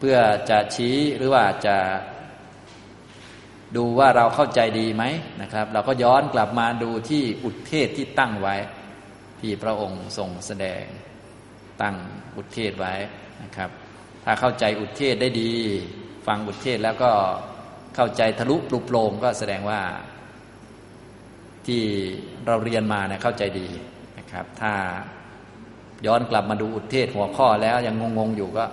เพื่อจะชี้หรือว่าจะดูว่าเราเข้าใจดีไหมนะครับ เราก็ย้อนกลับมาดูที่อุทเทศที่ตั้งไว้ ที่พระองค์ทรงแสดงตั้งอุทเทศไว้นะครับ ถ้าเข้าใจอุทเทศได้ดี ฟังอุทเทศแล้วก็เข้าใจทะลุปลุกโปรงก็แสดงว่า ที่เราเรียนมาเนี่ยเข้าใจดีนะครับ ถ้าย้อนกลับมาดูอุทเทศหัวข้อแล้วยังงงๆอยู่ก็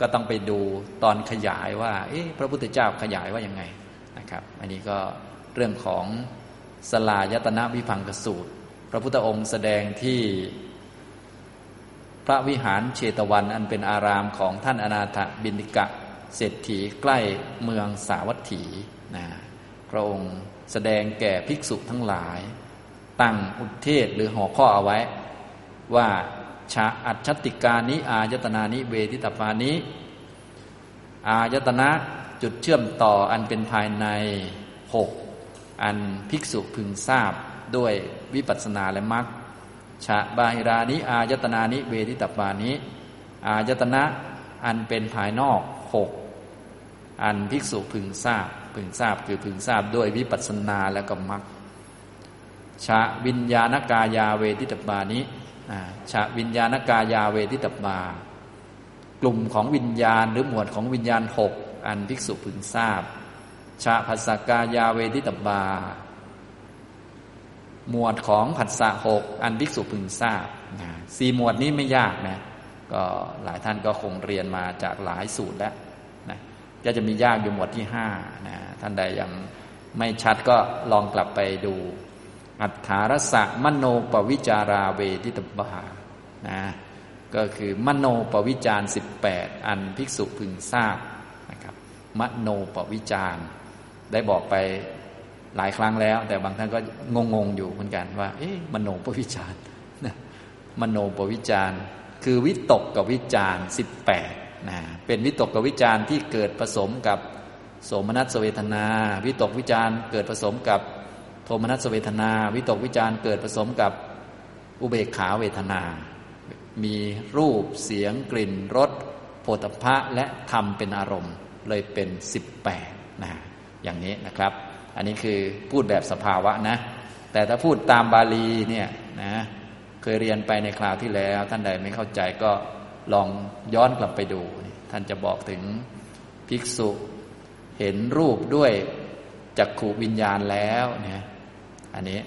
ก็ต้องไปดูตอนขยายว่าพระพุทธเจ้าขยายว่ายังไงนะครับ อันนี้ก็เรื่องของสลายตนะวิพังกสูตร พระพุทธองค์แสดงที่พระวิหารเชตวันอันเป็นอารามของท่านอนาถบินิกะเศรษฐีใกล้เมืองสาวัตถีนะพระองค์แสดงแก่ภิกษุทั้งหลาย ตั้งอุทเทศหรือหัวข้อเอาไว้ ว่า ชาอัจฉติกานิอายตนานิเวทิตปานิอายตนะจุดเชื่อมต่ออันเป็นภายในหกอันภิกษุพึงทราบด้วยวิปัสสนาและมรรคชาบาหิรานิอายตนานิเวทิตปานิอายตนะอันเป็นภายนอกหกอันภิกษุพึงทราบ พึงทราบคือพึงทราบด้วยวิปัสสนาและก็มรรคชาวิญญาณกายาเวทิตปานิ ชาวิญญาณกายาเวทิตบากลุ่มของวิญญาณหรือหมวดของวิญญาณหกอันภิกษุพึงทราบ ชาภัสสกายาเวทิตบา หมวดของผัสสะหกอันภิกษุพึงทราบสี่หมวดนี้ไม่ยากนะก็หลายท่านก็คงเรียนมาจากหลายสูตรแล้วนะก็จะมียากอยู่หมวดที่ห้านะท่านใดยังไม่ชัดก็ลองกลับไปดู อัฏฐารสะมโนปวิจาราเวทิตบานะก็คือมโนปวิจารสิบแปดอันภิกษุพึงทราบนะครับมโนปวิจารได้บอกไปหลายครั้งแล้ว แต่บางท่านก็งงๆอยู่เหมือนกันว่า เอ๊ะมโนปวิจารนะมโนปวิจารคือวิตกกับวิจารสิบแปดนะเป็นวิตกกับวิจารที่เกิดผสมกับ โสมนัสเวทนา วิตกวิจารเกิดผสมกับ โทมนัสเวทนา วิตกวิจารเกิดผสมกับอุเบกขาเวทนา มีรูปเสียงกลิ่นรสโผฏฐะและธรรมเป็นอารมณ์เลยเป็นสิบแปดนะอย่างนี้นะครับ อันนี้คือพูดแบบสภาวะนะ แต่ถ้าพูดตามบาลีเนี่ยนะเคยเรียนไปในคราวที่แล้ว ท่านใดไม่เข้าใจก็ลองย้อนกลับไปดู ท่านจะบอกถึงภิกษุเห็นรูปด้วยจักขูวิญญาณแล้วเนี่ย อันนี้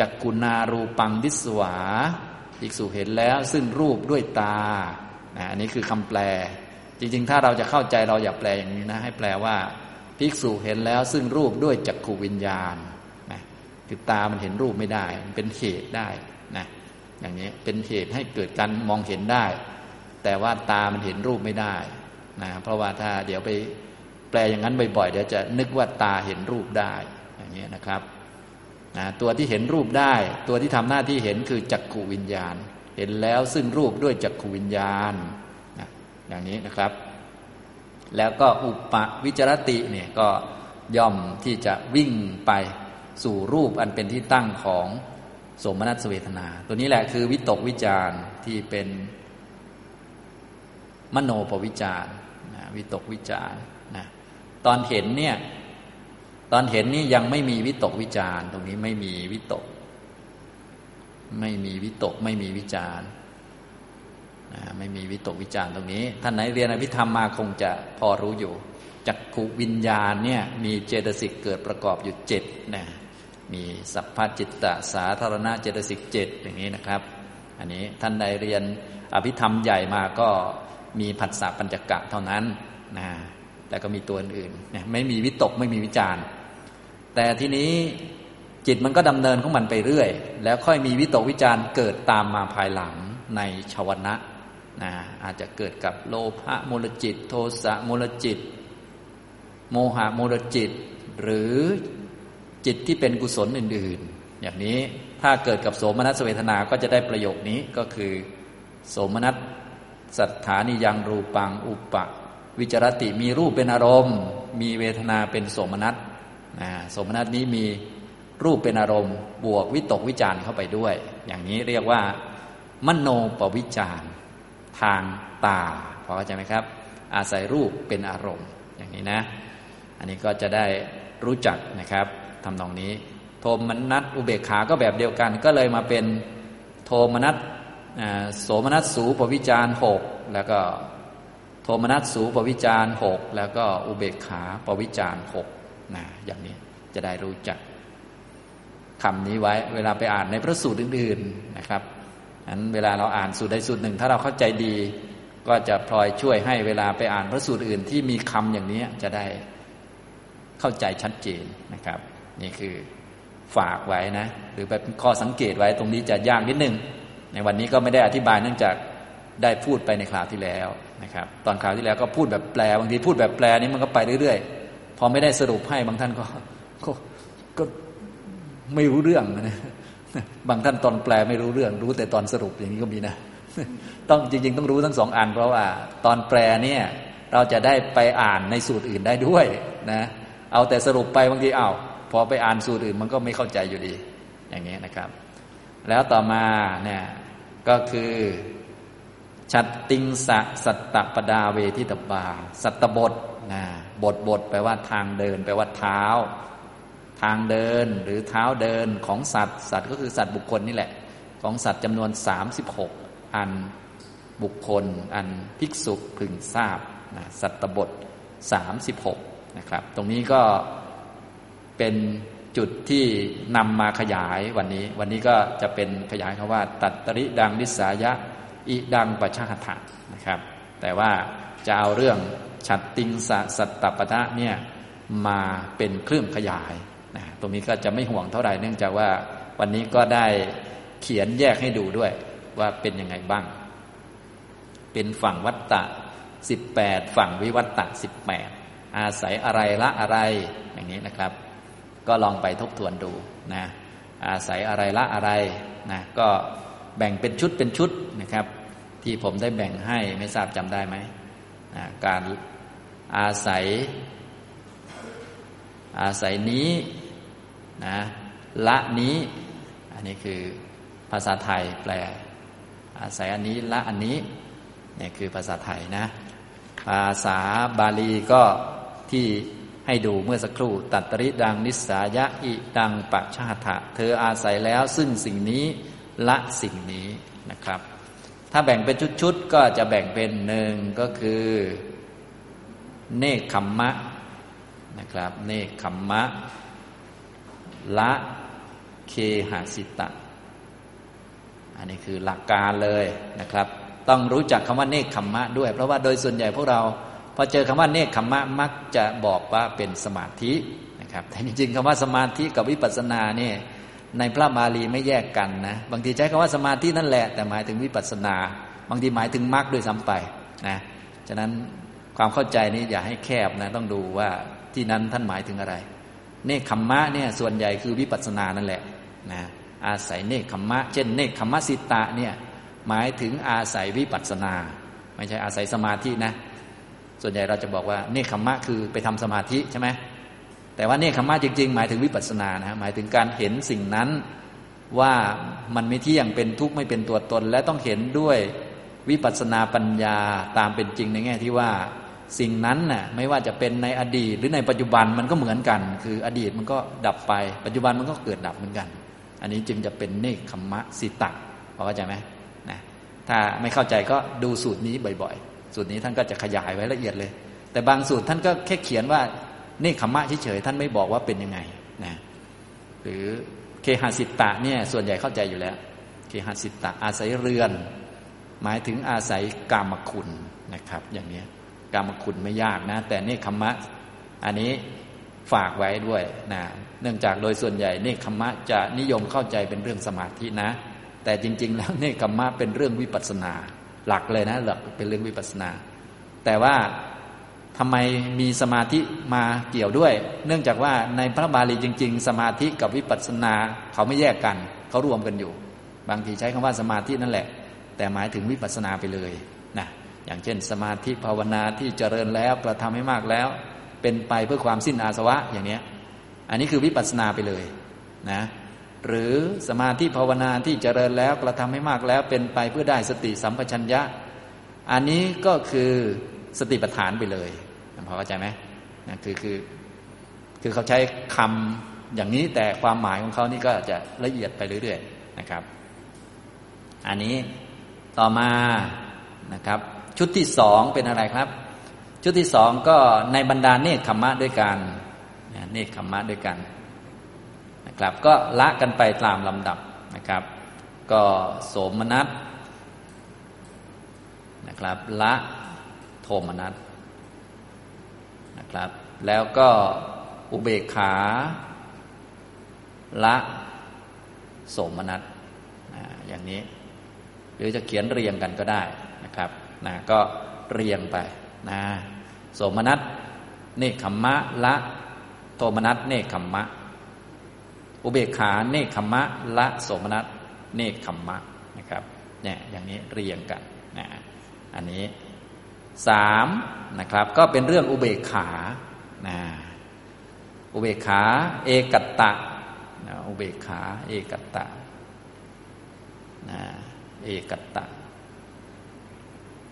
จักกุณารูปังดิสวาภิกษุเห็นแล้วซึ่งรูปด้วยตาอันนี้คือคำแปล จริงๆ ถ้าเราจะเข้าใจเราอย่าแปลอย่างนี้นะ ให้แปลว่าภิกษุเห็นแล้วซึ่งรูปด้วยจักขูวิญญาณนะคือตามันเห็นรูปไม่ได้มันเป็นเหตุได้นะอย่างนี้เป็นเหตุให้เกิดการมองเห็นได้ แต่ว่าตามันเห็นรูปไม่ได้นะเพราะว่าถ้าเดี๋ยวไปแปลอย่างนั้นบ่อยๆเดี๋ยวจะนึกว่าตาเห็นรูปได้อย่างนี้นะครับ นะตัวที่เห็นรูปได้ ตัวที่ทำหน้าที่เห็นคือจักขูวิญญาณ เห็นแล้วซึ่งรูปด้วยจักขูวิญญาณนะอย่างนี้นะครับ แล้วก็อุปวิจารติเนี่ยก็ย่อมที่จะวิ่งไปสู่รูปอันเป็นที่ตั้งของสมนัตเวทนา ตัวนี้แหละคือวิตกวิจารที่เป็นมโนปวิจารนะวิตกวิจารนะตอนเห็นเนี่ย ตอนเห็นนี่ยังไม่มีวิตกวิจารตรงนี้ไม่มีวิตก ไม่มีวิตกไม่มีวิจารไม่มีวิตกวิจารตรงนี้ ท่านไหนเรียนอภิธรรมมาคงจะพอรู้อยู่จักขุวิญญาณเนี่ยมีเจตสิกเกิดประกอบอยู่เจ็ดนะมีสัพพจิตตสาธารณะเจตสิกเจ็ดอย่างนี้นะครับ อันนี้ท่านใดเรียนอภิธรรมใหญ่มาก็มีผัสสะปัญจกะเท่านั้นนะ แต่ก็มีตัวอื่นเนี่ยไม่มีวิตกไม่มีวิจารแต่ทีนี้จิตมันก็ดำเนินของมันไปเรื่อย แล้วค่อยมีวิตกวิจารเกิดตามมาภายหลังในชวนะนะอาจจะเกิดกับโลภะมูลจิต โทสะมูลจิต โมหะมูลจิต หรือจิตที่เป็นกุศลอื่น ๆ อย่างนี้ถ้าเกิดกับโสมนัสเวทนาก็จะได้ประโยคนี้ก็คือ โสมนัสสัทธานิยังรูปังอุปะ วิจารติมีรูปเป็นอารมณ์ มีเวทนาเป็นโสมนัสนะสมนัตนี้มีรูปเป็นอารมณ์ บวกวิตกวิจารเข้าไปด้วย อย่างนี้เรียกว่ามโนปวิจารทางตาพอเข้าใจไหมครับ อาศัยรูปเป็นอารมณ์ อย่างนี้นะ อันนี้ก็จะได้รู้จักนะครับทำนองนี้ โทมนัสอุเบกขาก็แบบเดียวกัน ก็เลยมาเป็นโทมนัสโสมนัสสูปวิจารหกแล้วก็ โทมนัสสูปวิจารหกแล้วก็อุเบกขาปวิจารหกนะอย่างนี้จะได้รู้จักคำนี้ไว้ เวลาไปอ่านในพระสูตรอื่น ๆนะครับอันเวลาเราอ่านสูตรใดสูตรหนึ่ง ถ้าเราเข้าใจดี ก็จะพลอยช่วยให้เวลาไปอ่านพระสูตรอื่น ที่มีคำอย่างนี้จะได้เข้าใจชัดเจนนะครับ นี่คือฝากไว้นะ หรือแบบข้อสังเกตไว้ตรงนี้จะยากนิดนึง ในวันนี้ก็ไม่ได้อธิบายเนื่องจากได้พูดไปในคราวที่แล้ว นะครับ ตอนคราวที่แล้วก็พูดแบบแปลบางทีพูดแบบแปลนี้มันก็ไปเรื่อยๆ พอไม่ได้สรุปให้บางท่านก็ก็ก็ไม่รู้เรื่องนะบางท่านตอนแปลไม่รู้เรื่อง รู้แต่ตอนสรุปอย่างนี้ก็มีนะ ต้องจริง ๆ ต้องรู้ทั้งสองอัน เพราะว่าตอนแปลเนี่ยเราจะได้ไปอ่านในสูตรอื่นได้ด้วยนะเอาแต่สรุปไปบางทีเอา้าพอไปอ่านสูตรอื่นมันก็ไม่เข้าใจอยู่ดี อย่างนี้นะครับ แล้วต่อมาเนี่ยก็คือ ชัดติงสะสัตตปดาเวทิตบา สัตบทนะบทบทแปลว่าทางเดิน แปลว่าเท้า ทางเดินหรือเท้าเดินของสัตว์ สัตว์ก็คือสัตว์บุคคลนี่แหละ ของสัตว์จำนวน 36 อันบุคคล อันภิกษุพึงทราบนะสัตตบท 36 นะครับ ตรงนี้ก็เป็นจุดที่นำมาขยายวันนี้ วันนี้ก็จะเป็นขยายคำว่า ตัตตริดังนิสายะ อิดังปัชาถะนะครับ แต่ว่าจะเอาเรื่องฉัตติงสสัตตปะทะเนี่ยมาเป็นเครื่องขยายนะตรงนี้ก็จะไม่ห่วงเท่าไหร่เนื่องจากว่าวันนี้ก็ได้เขียนแยกให้ดูด้วยว่าเป็นยังไงบ้าง เป็นฝั่งวัตตะสิบแปดฝั่งวิวัตตะสิบแปดอาศัยอะไรละอะไรอย่างนี้นะครับ ก็ลองไปทบทวนดูนะอาศัยอะไรละอะไรนะก็แบ่งเป็นชุดเป็นชุดนะครับ ที่ผมได้แบ่งให้ไม่ทราบจำได้ไหมการอาศัย อาศัยนี้นะละนี้ อันนี้คือภาษาไทยแปล อาศัยอันนี้ละอันนี้เนี่ยคือภาษาไทยนะ ภาษาบาลีก็ที่ให้ดูเมื่อสักครู่ ตัตริดังนิสายะอิดังปะชาถะเธออาศัยแล้วซึ่งสิ่งนี้ละสิ่งนี้นะครับ ถ้าแบ่งเป็นชุดๆก็จะแบ่งเป็นหนึ่งก็คือ เนคขมมะนะครับ เนคขมมะ ละเคหสิตะ อันนี้คือหลักการเลยนะครับ ต้องรู้จักคำว่าเนคขมมะด้วย เพราะว่าโดยส่วนใหญ่พวกเราพอเจอคำว่าเนคขมมะมักจะบอกว่าเป็นสมาธินะครับแต่จริงๆคำว่าสมาธิกับวิปัสสนาเนี่ย ในพระบาลีไม่แยกกันนะ บางทีใช้คำว่าสมาธินั่นแหละ แต่หมายถึงวิปัสสนา บางทีหมายถึงมรรคด้วยซ้ำไปนะฉะนั้นความเข้าใจนี้อย่าให้แคบนะต้องดูว่าที่นั้นท่านหมายถึงอะไร เนคขมมะเนี่ยส่วนใหญ่คือวิปัสสนานั่นแหละนะอาศัยเนคขมมะ เช่น เนคขมมะสิตะเนี่ยหมายถึงอาศัยวิปัสสนา ไม่ใช่อาศัยสมาธินะ ส่วนใหญ่เราจะบอกว่าเนคขมมะคือไปทำสมาธิใช่ไหม แต่ว่าเนคขมะจริง ๆ หมายถึงวิปัสสนานะหมายถึงการเห็นสิ่งนั้นว่ามันไม่เที่ยงเป็นทุกข์ไม่เป็นตัวตน และต้องเห็นด้วยวิปัสสนาปัญญาตามเป็นจริงในแง่ที่ว่าสิ่งนั้นน่ะไม่ว่าจะเป็นในอดีต หรือในปัจจุบันมันก็เหมือนกัน คืออดีตมันก็ดับไป ปัจจุบันมันก็เกิดดับเหมือนกัน อันนี้จึงจะเป็นเนคขมะสิตะพอเข้าใจไหมนะถ้าไม่เข้าใจก็ดูสูตรนี้บ่อยๆ สูตรนี้ท่านก็จะขยายไว้ละเอียดเลย แต่บางสูตรท่านก็แค่เขียนว่า นคขมะเฉยๆท่านไม่บอกว่าเป็นยังไงนะหรือเคหสิตะเนี่ยส่วนใหญ่เข้าใจอยู่แล้ว เคหสิตะอาศัยเรือน หมายถึงอาศัยกามคุณนะครับ อย่างนี้กามคุณไม่ยากนะ แต่เนคขมะอันนี้ฝากไว้ด้วยนะเนื่องจากโดยส่วนใหญ่เนคขมะจะนิยมเข้าใจเป็นเรื่องสมาธินะ แต่จริง ๆ แล้วเนคขมะเป็นเรื่องวิปัสนา หลักเลยนะ หลักเป็นเรื่องวิปัสนา แต่ว่า ทำไมมีสมาธิมาเกี่ยวด้วย เนื่องจากว่าในพระบาลีจริง ๆ สมาธิกับวิปัสสนาเขาไม่แยกกัน เขารวมกันอยู่ บางทีใช้คำว่าสมาธินั่นแหละ แต่หมายถึงวิปัสสนาไปเลยนะอย่างเช่น สมาธิภาวนาที่เจริญแล้วกระทำให้มากแล้ว เป็นไปเพื่อความสิ้นอาสวะอย่างเนี้ยอันนี้คือวิปัสสนาไปเลยนะหรือสมาธิภาวนาที่เจริญแล้วกระทำให้มากแล้ว เป็นไปเพื่อได้สติสัมปชัญญะ อันนี้ก็คือสติปัฏฐานไปเลย พอเข้าใจไหมนะคือคือคือเขาใช้คำอย่างนี้แต่ความหมายของเขานี่ก็จะละเอียดไปเรื่อยๆนะครับ อันนี้ต่อมานะครับ ชุดที่สองเป็นอะไรครับ ชุดที่สองก็ในบรรดาเนคขมะด้วยกันเนคขมะด้วยกันนะครับ ก็ละกันไปตามลำดับนะครับ ก็โสมนัสนะครับ ละโทมนัส นะครับ แล้วก็อุเบกขา ละโสมนัสอย่างนี้ หรือจะเขียนเรียงกันก็ได้นะครับนะก็เรียงไปนะโสมนัสเนคขมมะละโทมนัสเนคขมมะ อุเบกขาเนคขมมะ ละโสมนัสเนคขมมะนะครับเนี่ยอย่างนี้เรียงกันนะอันนี้ สามนะครับก็เป็นเรื่องอุเบกขานะอุเบกขา เอกัตตะนะอุเบกขา เอกัตตะนะเอกัตตะ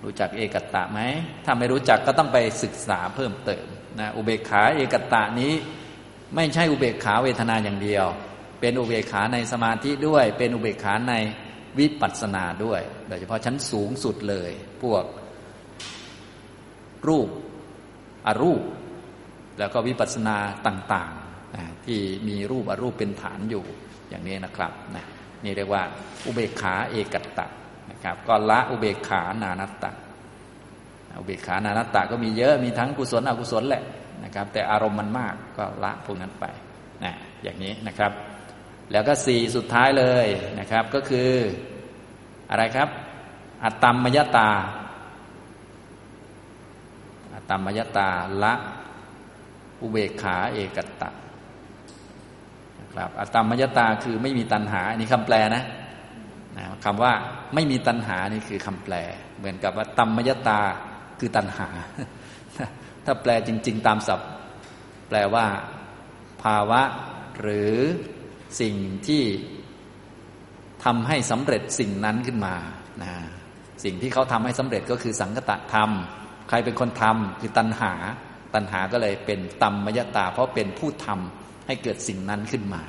รู้จักเอกัตตะไหมถ้าไม่รู้จักก็ต้องไปศึกษาเพิ่มเติมนะอุเบกขาเอกัตตะนี้ ไม่ใช่อุเบกขาเวทนาอย่างเดียว เป็นอุเบกขาในสมาธิด้วย เป็นอุเบกขาในวิปัสสนาด้วย โดยเฉพาะชั้นสูงสุดเลย พวก รูปอรูป แล้วก็วิปัสสนาต่างๆ ที่มีรูปอรูปเป็นฐานอยู่อย่างนี้นะครับนะนี่เรียกว่า อุเบกขาเอกัตตะนะครับก็ละอุเบกขานานัตตะอุเบกขานานัตตะก็มีเยอะมีทั้งกุศลอกุศลแหละนะครับ แต่อารมณ์มันมากก็ละพวกนั้นไปนะอย่างนี้นะครับ แล้วก็สี่สุดท้ายเลยนะครับก็คืออะไรครับ อัตตมมยตา ตมมยตาละ อุเบกขาเอกตะนะครับอตมมยตาคือไม่มีตัณหาอันนี้คำแปลนะนะคำว่าไม่มีตัณหานี่คือคำแปล เหมือนกับว่าตัมมยตาคือตัณหา ถ้าแปลจริง ๆ ตามศัพท์ แปลว่า ภาวะ หรือสิ่งที่ทำให้สำเร็จสิ่งนั้นขึ้นมานะสิ่งที่เขาทำให้สำเร็จก็คือสังกตะธรรม ใครเป็นคนทำคือตัณหา ตัณหาก็เลยเป็นตัมมยตา เพราะเป็นผู้ทำให้เกิดสิ่งนั้นขึ้นมา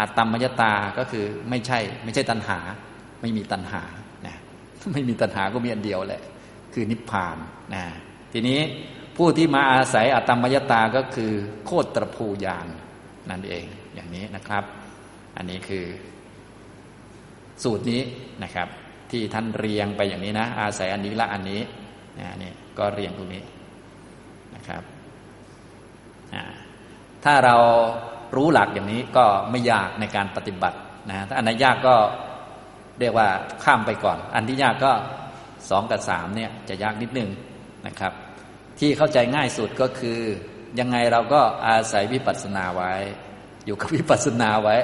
อัตตมมยตาก็คือไม่ใช่ ไม่ใช่ตัณหา ไม่มีตัณหานะไม่มีตัณหาก็มีอันเดียวแหละ คือนิพพานนะทีนี้ผู้ที่มาอาศัยอัตตมมยตาก็คือ โคตรภูยานนั่นเองอย่างนี้นะครับ อันนี้คือ สูตรนี้นะครับ ที่ท่านเรียงไปอย่างนี้นะ อาศัยอันนี้ละอันนี้ นะนี่ยก็เรียงตรงนี้นะครับถ้าเรารู้หลักอย่างนี้ก็ไม่ยากในการปฏิบัตินะถ้าอันไหนยากก็เรียกว่าข้ามไปก่อน อันที่ยากก็สองกับสามเนี่ยจะยากนิดนึงนะครับ ที่เข้าใจง่ายสุดก็คือ ยังไงเราก็อาศัยวิปัสสนาไว้ อยู่กับวิปัสสนาไว้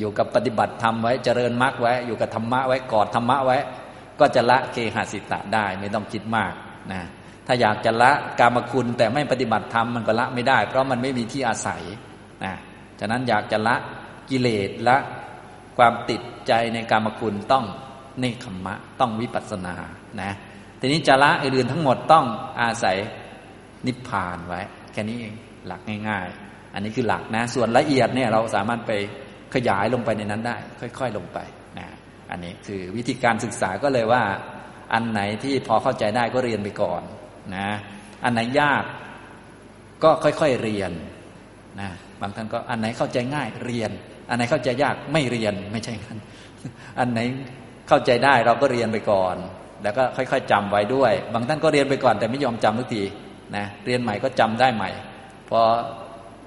อยู่กับปฏิบัติธรรมไว้เจริญมรรคไว้ อยู่กับธรรมะไว้กอดธรรมะไว้ ก็จะละเคหสิตะได้ไม่ต้องคิดมากนะถ้าอยากจะละกามคุณแต่ไม่ปฏิบัติธรรมมันก็ละไม่ได้ เพราะมันไม่มีที่อาศัยนะฉะนั้นอยากจะละกิเลสละความติดใจในกามคุณต้องเนคขมมะต้องวิปัสสนานะทีนี้จะละอื่นทั้งหมดต้องอาศัยนิพพานไว้ แค่นี้เองหลักง่าย ๆ อันนี้คือหลักนะ ส่วนละเอียดเนี่ยเราสามารถไปขยายลงไปในนั้นได้ ค่อย ๆ ลงไป อันนี้คือวิธีการศึกษาก็เลยว่า อันไหนที่พอเข้าใจได้ก็เรียนไปก่อนนะอันไหนยากก็ค่อยๆเรียนนะบางท่านก็อันไหนเข้าใจง่ายเรียน อันไหนเข้าใจยากไม่เรียนไม่ใช่กันอันไหนเข้าใจได้เราก็เรียนไปก่อน แล้วก็ค่อยๆจำไว้ด้วย บางท่านก็เรียนไปก่อน แต่ไม่ยอมจำทุกทีนะเรียนใหม่ก็จำได้ใหม่พอ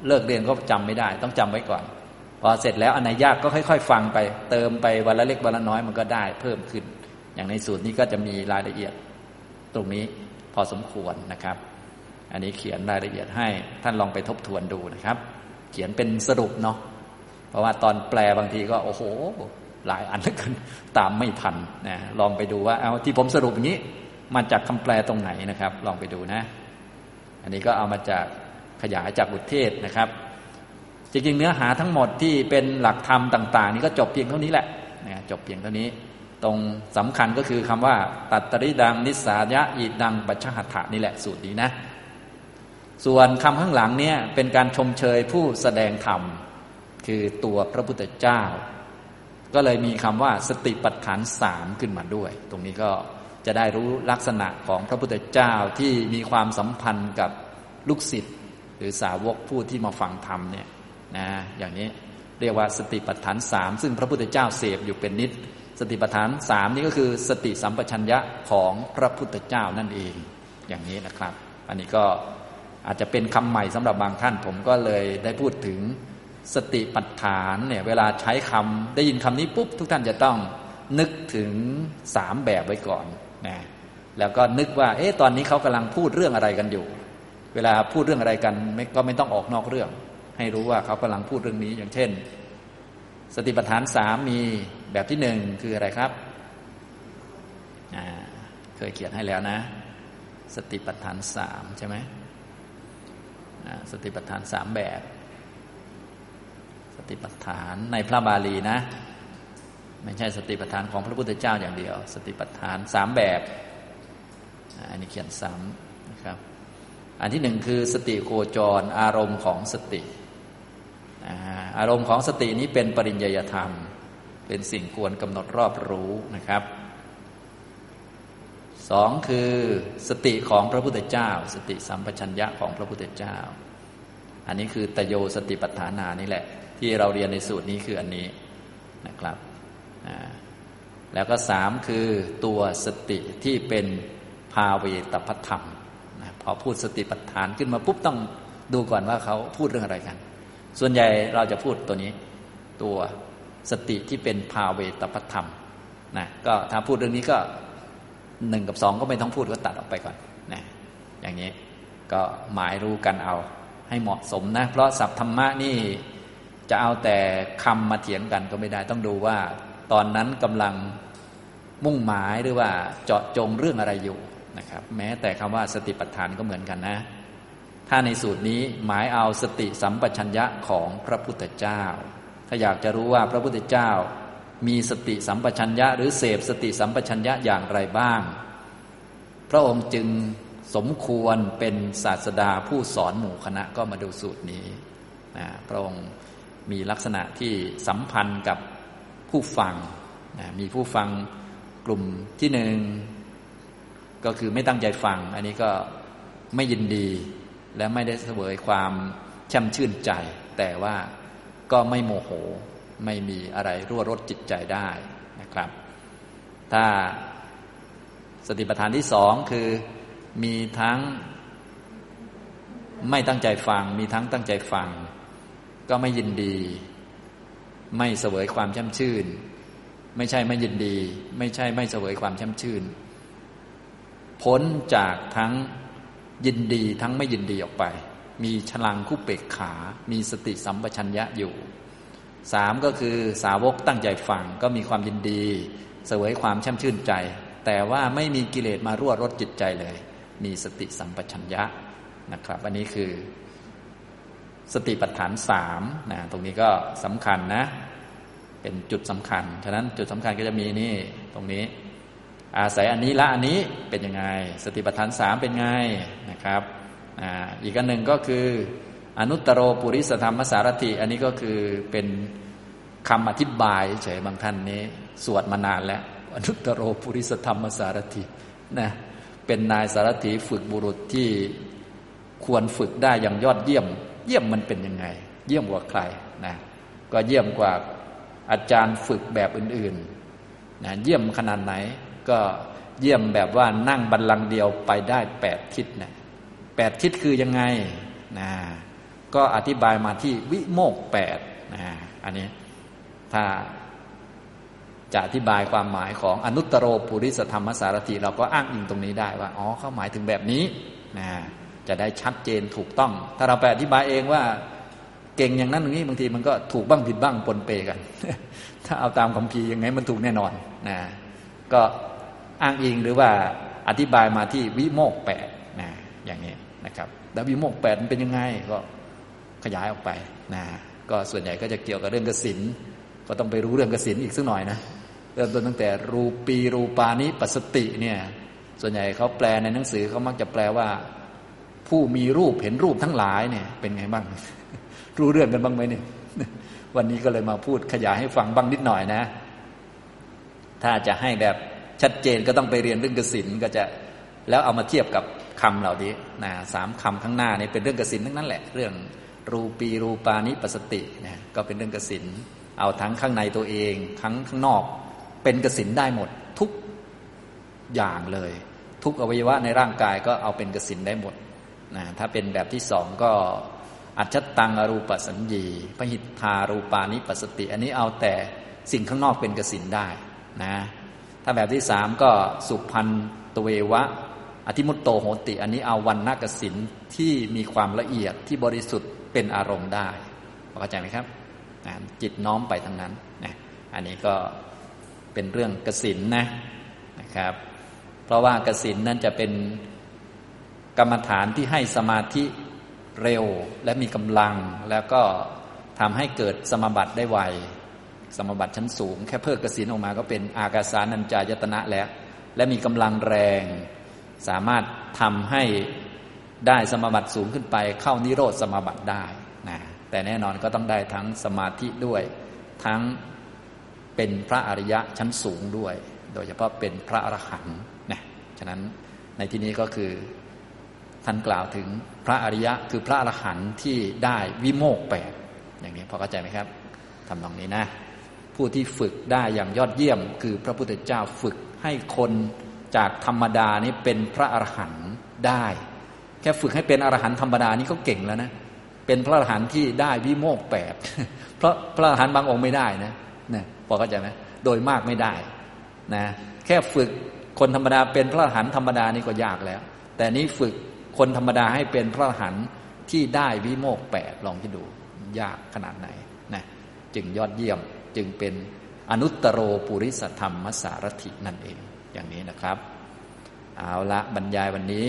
เลิกเรียนก็จำไม่ได้ ต้องจำไว้ก่อน พอเสร็จแล้วอันไหนยากก็ค่อย ๆ ฟังไป เติมไปวันละเล็กวันละน้อยมันก็ได้เพิ่มขึ้น อย่างในสูตรนี้ก็จะมีรายละเอียดตรงนี้พอสมควรนะครับ อันนี้เขียนรายละเอียดให้ท่านลองไปทบทวนดูนะครับ เขียนเป็นสรุปเนาะเพราะว่าตอนแปลบางทีก็โอ้โห หลายอันเหลือเกินตามไม่ทันนะลองไปดูว่าเอาที่ผมสรุปอย่างนี้มาจากคำแปลตรงไหนนะครับ ลองไปดูนะ อันนี้ก็เอามาจากขยายจากบุตรเทศนะครับ จริงๆเนื้อหาทั้งหมดที่เป็นหลักธรรมต่าง ๆ นี่ก็จบเพียงเท่านี้แหละนะจบเพียงเท่านี้ ตรงสำคัญก็คือคำว่า ตัตตริดังนิสายะอิดังปัจฉหัตถะนี่แหละสูตรนี้นะ ส่วนคำข้างหลังเนี่ยเป็นการชมเชยผู้แสดงธรรมคือตัวพระพุทธเจ้า ก็เลยมีคำว่าสติปัฏฐานสามขึ้นมาด้วย ตรงนี้ก็จะได้รู้ลักษณะของพระพุทธเจ้าที่มีความสัมพันธ์กับลูกศิษย์หรือสาวกผู้ที่มาฟังธรรมเนี่ย นะอย่างนี้เรียกว่าสติปัฏฐานสามซึ่งพระพุทธเจ้าเสพอยู่เป็นนิด สติปัฏฐานสามนี้ก็คือสติสัมปชัญญะของพระพุทธเจ้านั่นเองอย่างนี้นะครับ อันนี้ก็อาจจะเป็นคำใหม่สำหรับบางท่านผมก็เลยได้พูดถึงสติปัฏฐานเนี่ยเวลาใช้คำได้ยินคำนี้ปุ๊บทุกท่านจะต้องนึกถึงสามแบบไว้ก่อนนะแล้วก็นึกว่า เอ๊ะตอนนี้เขากำลังพูดเรื่องอะไรกันอยู่ เวลาพูดเรื่องอะไรกันก็ไม่ต้องออกนอกเรื่อง ให้รู้ว่าเขากำลังพูดเรื่องนี้อย่างเช่น สติปัฏฐานสามมีแบบที่หนึ่งคืออะไรครับเคยเขียนให้แล้วนะ สติปัฏฐานสามใช่ไหมสติปัฏฐานสามแบบ สติปัฏฐานในพระบาลีนะ ไม่ใช่สติปัฏฐานของพระพุทธเจ้าอย่างเดียว สติปัฏฐานสามแบบอันนี้เขียนซ้ำนะครับ อันที่หนึ่งคือสติโคจรอารมณ์ของสติ อารมณ์ของสตินี้เป็นปริญญาธรรม เป็นสิ่งควรกำหนดรอบรู้นะครับสองคือสติของพระพุทธเจ้า สติสัมปชัญญะของพระพุทธเจ้า อันนี้คือตโยสติปัฏฐานานี่แหละ ที่เราเรียนในสูตรนี้คืออันนี้นะครับแล้วก็สามคือตัวสติที่เป็นภาเวตพัธรรมพอพูดสติปัฏฐานขึ้นมาปุ๊บต้องดูก่อนว่าเขาพูดเรื่องอะไรกัน ส่วนใหญ่เราจะพูดตัวนี้ ตัวสติที่เป็นภาเวตปธรรมนะก็ถ้าพูดเรื่องนี้ก็หนึ่งกับสองก็ไม่ต้องพูดก็ตัดออกไปก่อนนะอย่างนี้ก็หมายรู้กันเอาให้เหมาะสมนะ เพราะสัพธรรมะนี่จะเอาแต่คำมาเถียงกันก็ไม่ได้ต้องดูว่า ตอนนั้นกำลังมุ่งหมายหรือว่าเจาะจงเรื่องอะไรอยู่นะครับ แม้แต่คำว่าสติปัฏฐานก็เหมือนกันนะ ถ้าในสูตรนี้หมายเอาสติสัมปชัญญะของพระพุทธเจ้า ถ้าอยากจะรู้ว่าพระพุทธเจ้า มีสติสัมปชัญญะ หรือเสพสติสัมปชัญญะอย่างไรบ้าง พระองค์จึงสมควรเป็นศาสดาผู้สอนหมู่คณะก็มาดูสูตรนี้นะพระองค์มีลักษณะที่สัมพันธ์กับผู้ฟังนะมีผู้ฟังกลุ่มที่หนึ่งก็คือไม่ตั้งใจฟัง อันนี้ก็ไม่ยินดี และไม่ได้เสวยความช่ำชื่นใจ แต่ว่าก็ไม่โมโหไม่มีอะไรรั่วรดจิตใจได้นะครับ ถ้าสติปัฏฐานที่สองคือมีทั้งไม่ตั้งใจฟัง มีทั้งตั้งใจฟัง ก็ไม่ยินดี ไม่เสวยความช่ำชื่น ไม่ใช่ไม่ยินดี ไม่ใช่ไม่เสวยความช่ำชื่น พ้นจากทั้ง ยินดีทั้งไม่ยินดีออกไป มีฉลังคู่เปกขา มีสติสัมปชัญญะอยู่สามก็คือสาวกตั้งใจฟังก็มีความยินดี เสวยความช่ำชื่นใจ แต่ว่าไม่มีกิเลสมารั่วรดจิตใจเลย มีสติสัมปชัญญะนะครับ อันนี้คือ สติปัฏฐานสามนะตรงนี้ก็สำคัญนะ เป็นจุดสำคัญ ฉะนั้นจุดสำคัญก็จะมีนี่ตรงนี้ อาศัยอันนี้ละอันนี้เป็นยังไง สติปัฏฐานสามเป็นไงนะครับอีกอันหนึ่งก็คือ อนุตตรปุริสธรรมสารถิอันนี้ก็คือเป็นคำอธิบายเฉยบางท่านนี้ สวดมานานแล้ว อนุตตรปุริสธรรมสารถินะเป็นนายสารถีฝึกบุรุษที่ควรฝึกได้อย่างยอดเยี่ยม เยี่ยมมันเป็นยังไง เยี่ยมกว่าใครนะก็เยี่ยมกว่าอาจารย์ฝึกแบบอื่นๆนะเยี่ยมขนาดไหน ก็เยี่ยมแบบว่านั่งบันลังเดียวไปได้แปดทิศนะแปดทิศคือยังไงนะก็อธิบายมาที่วิโมกแปดนะอันนี้ถ้าจะอธิบายความหมายของอนุตตรโรปุริสธรรมสารถิเราก็อ้างอิงตรงนี้ได้ว่าอ๋อเขาหมายถึงแบบนี้นะจะได้ชัดเจนถูกต้อง ถ้าเราไปอธิบายเองว่าเก่งอย่างนั้นอย่างนี้บางทีมันก็ถูกบ้างผิดบ้างปนเปกัน ถ้าเอาตามคำพียังไงมันถูกแน่นอนนะก็ อ้างอิงหรือว่าอธิบายมาที่วิโมกแปดนะอย่างนี้นะครับแล้ววิโมกแปดมันเป็นยังไงก็ขยายออกไปนะก็ส่วนใหญ่ก็จะเกี่ยวกับเรื่องกสินก็ต้องไปรู้เรื่องกสินอีกสักหน่อยนะเริ่มต้นตั้งแต่รูปีรูปานิปัสสติเนี่ยส่วนใหญ่เขาแปลในหนังสือเขามักจะแปลว่า ผู้มีรูปเห็นรูปทั้งหลายเนี่ย เป็นไงบ้าง รู้เรื่องกันบ้างไหมเนี่ยวันนี้ก็เลยมาพูดขยายให้ฟังบ้างนิดหน่อยนะ ถ้าจะให้แบบ ชัดเจนก็ต้องไปเรียนเรื่องกสินก็จะแล้วเอามาเทียบกับคำเหล่านี้นะสามคำข้างหน้านี่เป็นเรื่องกสินทั้งนั้นแหละ เรื่องรูปีรูปานิปัสตินะก็เป็นเรื่องกสินเอาทั้งข้างในตัวเองทั้งข้างนอก เป็นกสินได้หมดทุกอย่างเลย ทุกอวัยวะในร่างกายก็เอาเป็นกสินได้หมดนะถ้าเป็นแบบที่สองก็อัจฉตังอรูปสัญญีพหิทธารูปานิปัสติ อันนี้เอาแต่สิ่งข้างนอกเป็นกสินได้นะ ถ้าแบบที่สามก็สุพันตเววะ อธิมุตโตโหติ อันนี้เอาวันนักสินที่มีความละเอียดที่บริสุทธิ์เป็นอารมณ์ได้เข้าใจไหมครับจิตน้อมไปทางนั้นนะอันนี้ก็เป็นเรื่องกสินนะนะครับ เพราะว่ากสินนั้นจะเป็นกรรมฐานที่ให้สมาธิเร็วและมีกำลัง แล้วก็ทำให้เกิดสมบัติได้ไว สมบัติชั้นสูง แค่เพิ่มกสินออกมาก็เป็นอากาสานัญจายตนะแล้ว และมีกำลังแรง สามารถทำให้ได้สมบัติสูงขึ้นไป เข้านิโรธสมบัติได้นะแต่แน่นอนก็ต้องได้ทั้งสมาธิด้วย ทั้งเป็นพระอริยะชั้นสูงด้วย โดยเฉพาะเป็นพระอรหันต์นะฉะนั้นในที่นี้ก็คือท่านกล่าวถึงพระอริยะคือพระอรหันต์ที่ได้วิโมกแปดอย่างนี้พอเข้าใจไหมครับทำตรงนี้นะ ผู้ที่ฝึกได้อย่างยอดเยี่ยม คือพระพุทธเจ้าฝึกให้คนจากธรรมดานี้เป็นพระอรหันต์ได้ แค่ฝึกให้เป็นอรหันต์ธรรมดานี่ก็เก่งแล้วนะ เป็นพระอรหันต์ที่ได้วิโมกแปดเพราะพระอรหันต์บางองค์ไม่ได้นะนะพอเข้าใจไหมโดยมากไม่ได้นะแค่ฝึกคนธรรมดาเป็นพระอรหันต์ธรรมดานี่ก็ยากแล้ว แต่นี้ฝึกคนธรรมดาให้เป็นพระอรหันต์ที่ได้วิโมกแปดลองที่ดูยากขนาดไหนนะจึงยอดเยี่ยม จึงเป็นอนุตตรปุริสธรรมมสารถินั่นเองอย่างนี้นะครับ เอาละบรรยายวันนี้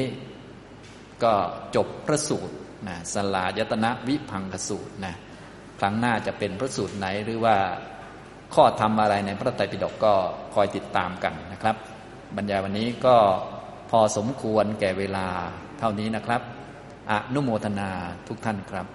ก็จบพระสูตรนะสลายตนะวิพังคสูตรนะครั้งหน้าจะเป็นพระสูตรไหนหรือว่าข้อธรรมอะไรในพระไตรปิฎกก็คอยติดตามกันนะครับ บรรยายวันนี้ก็พอสมควรแก่เวลาเท่านี้นะครับ อนุโมทนาทุกท่านครับ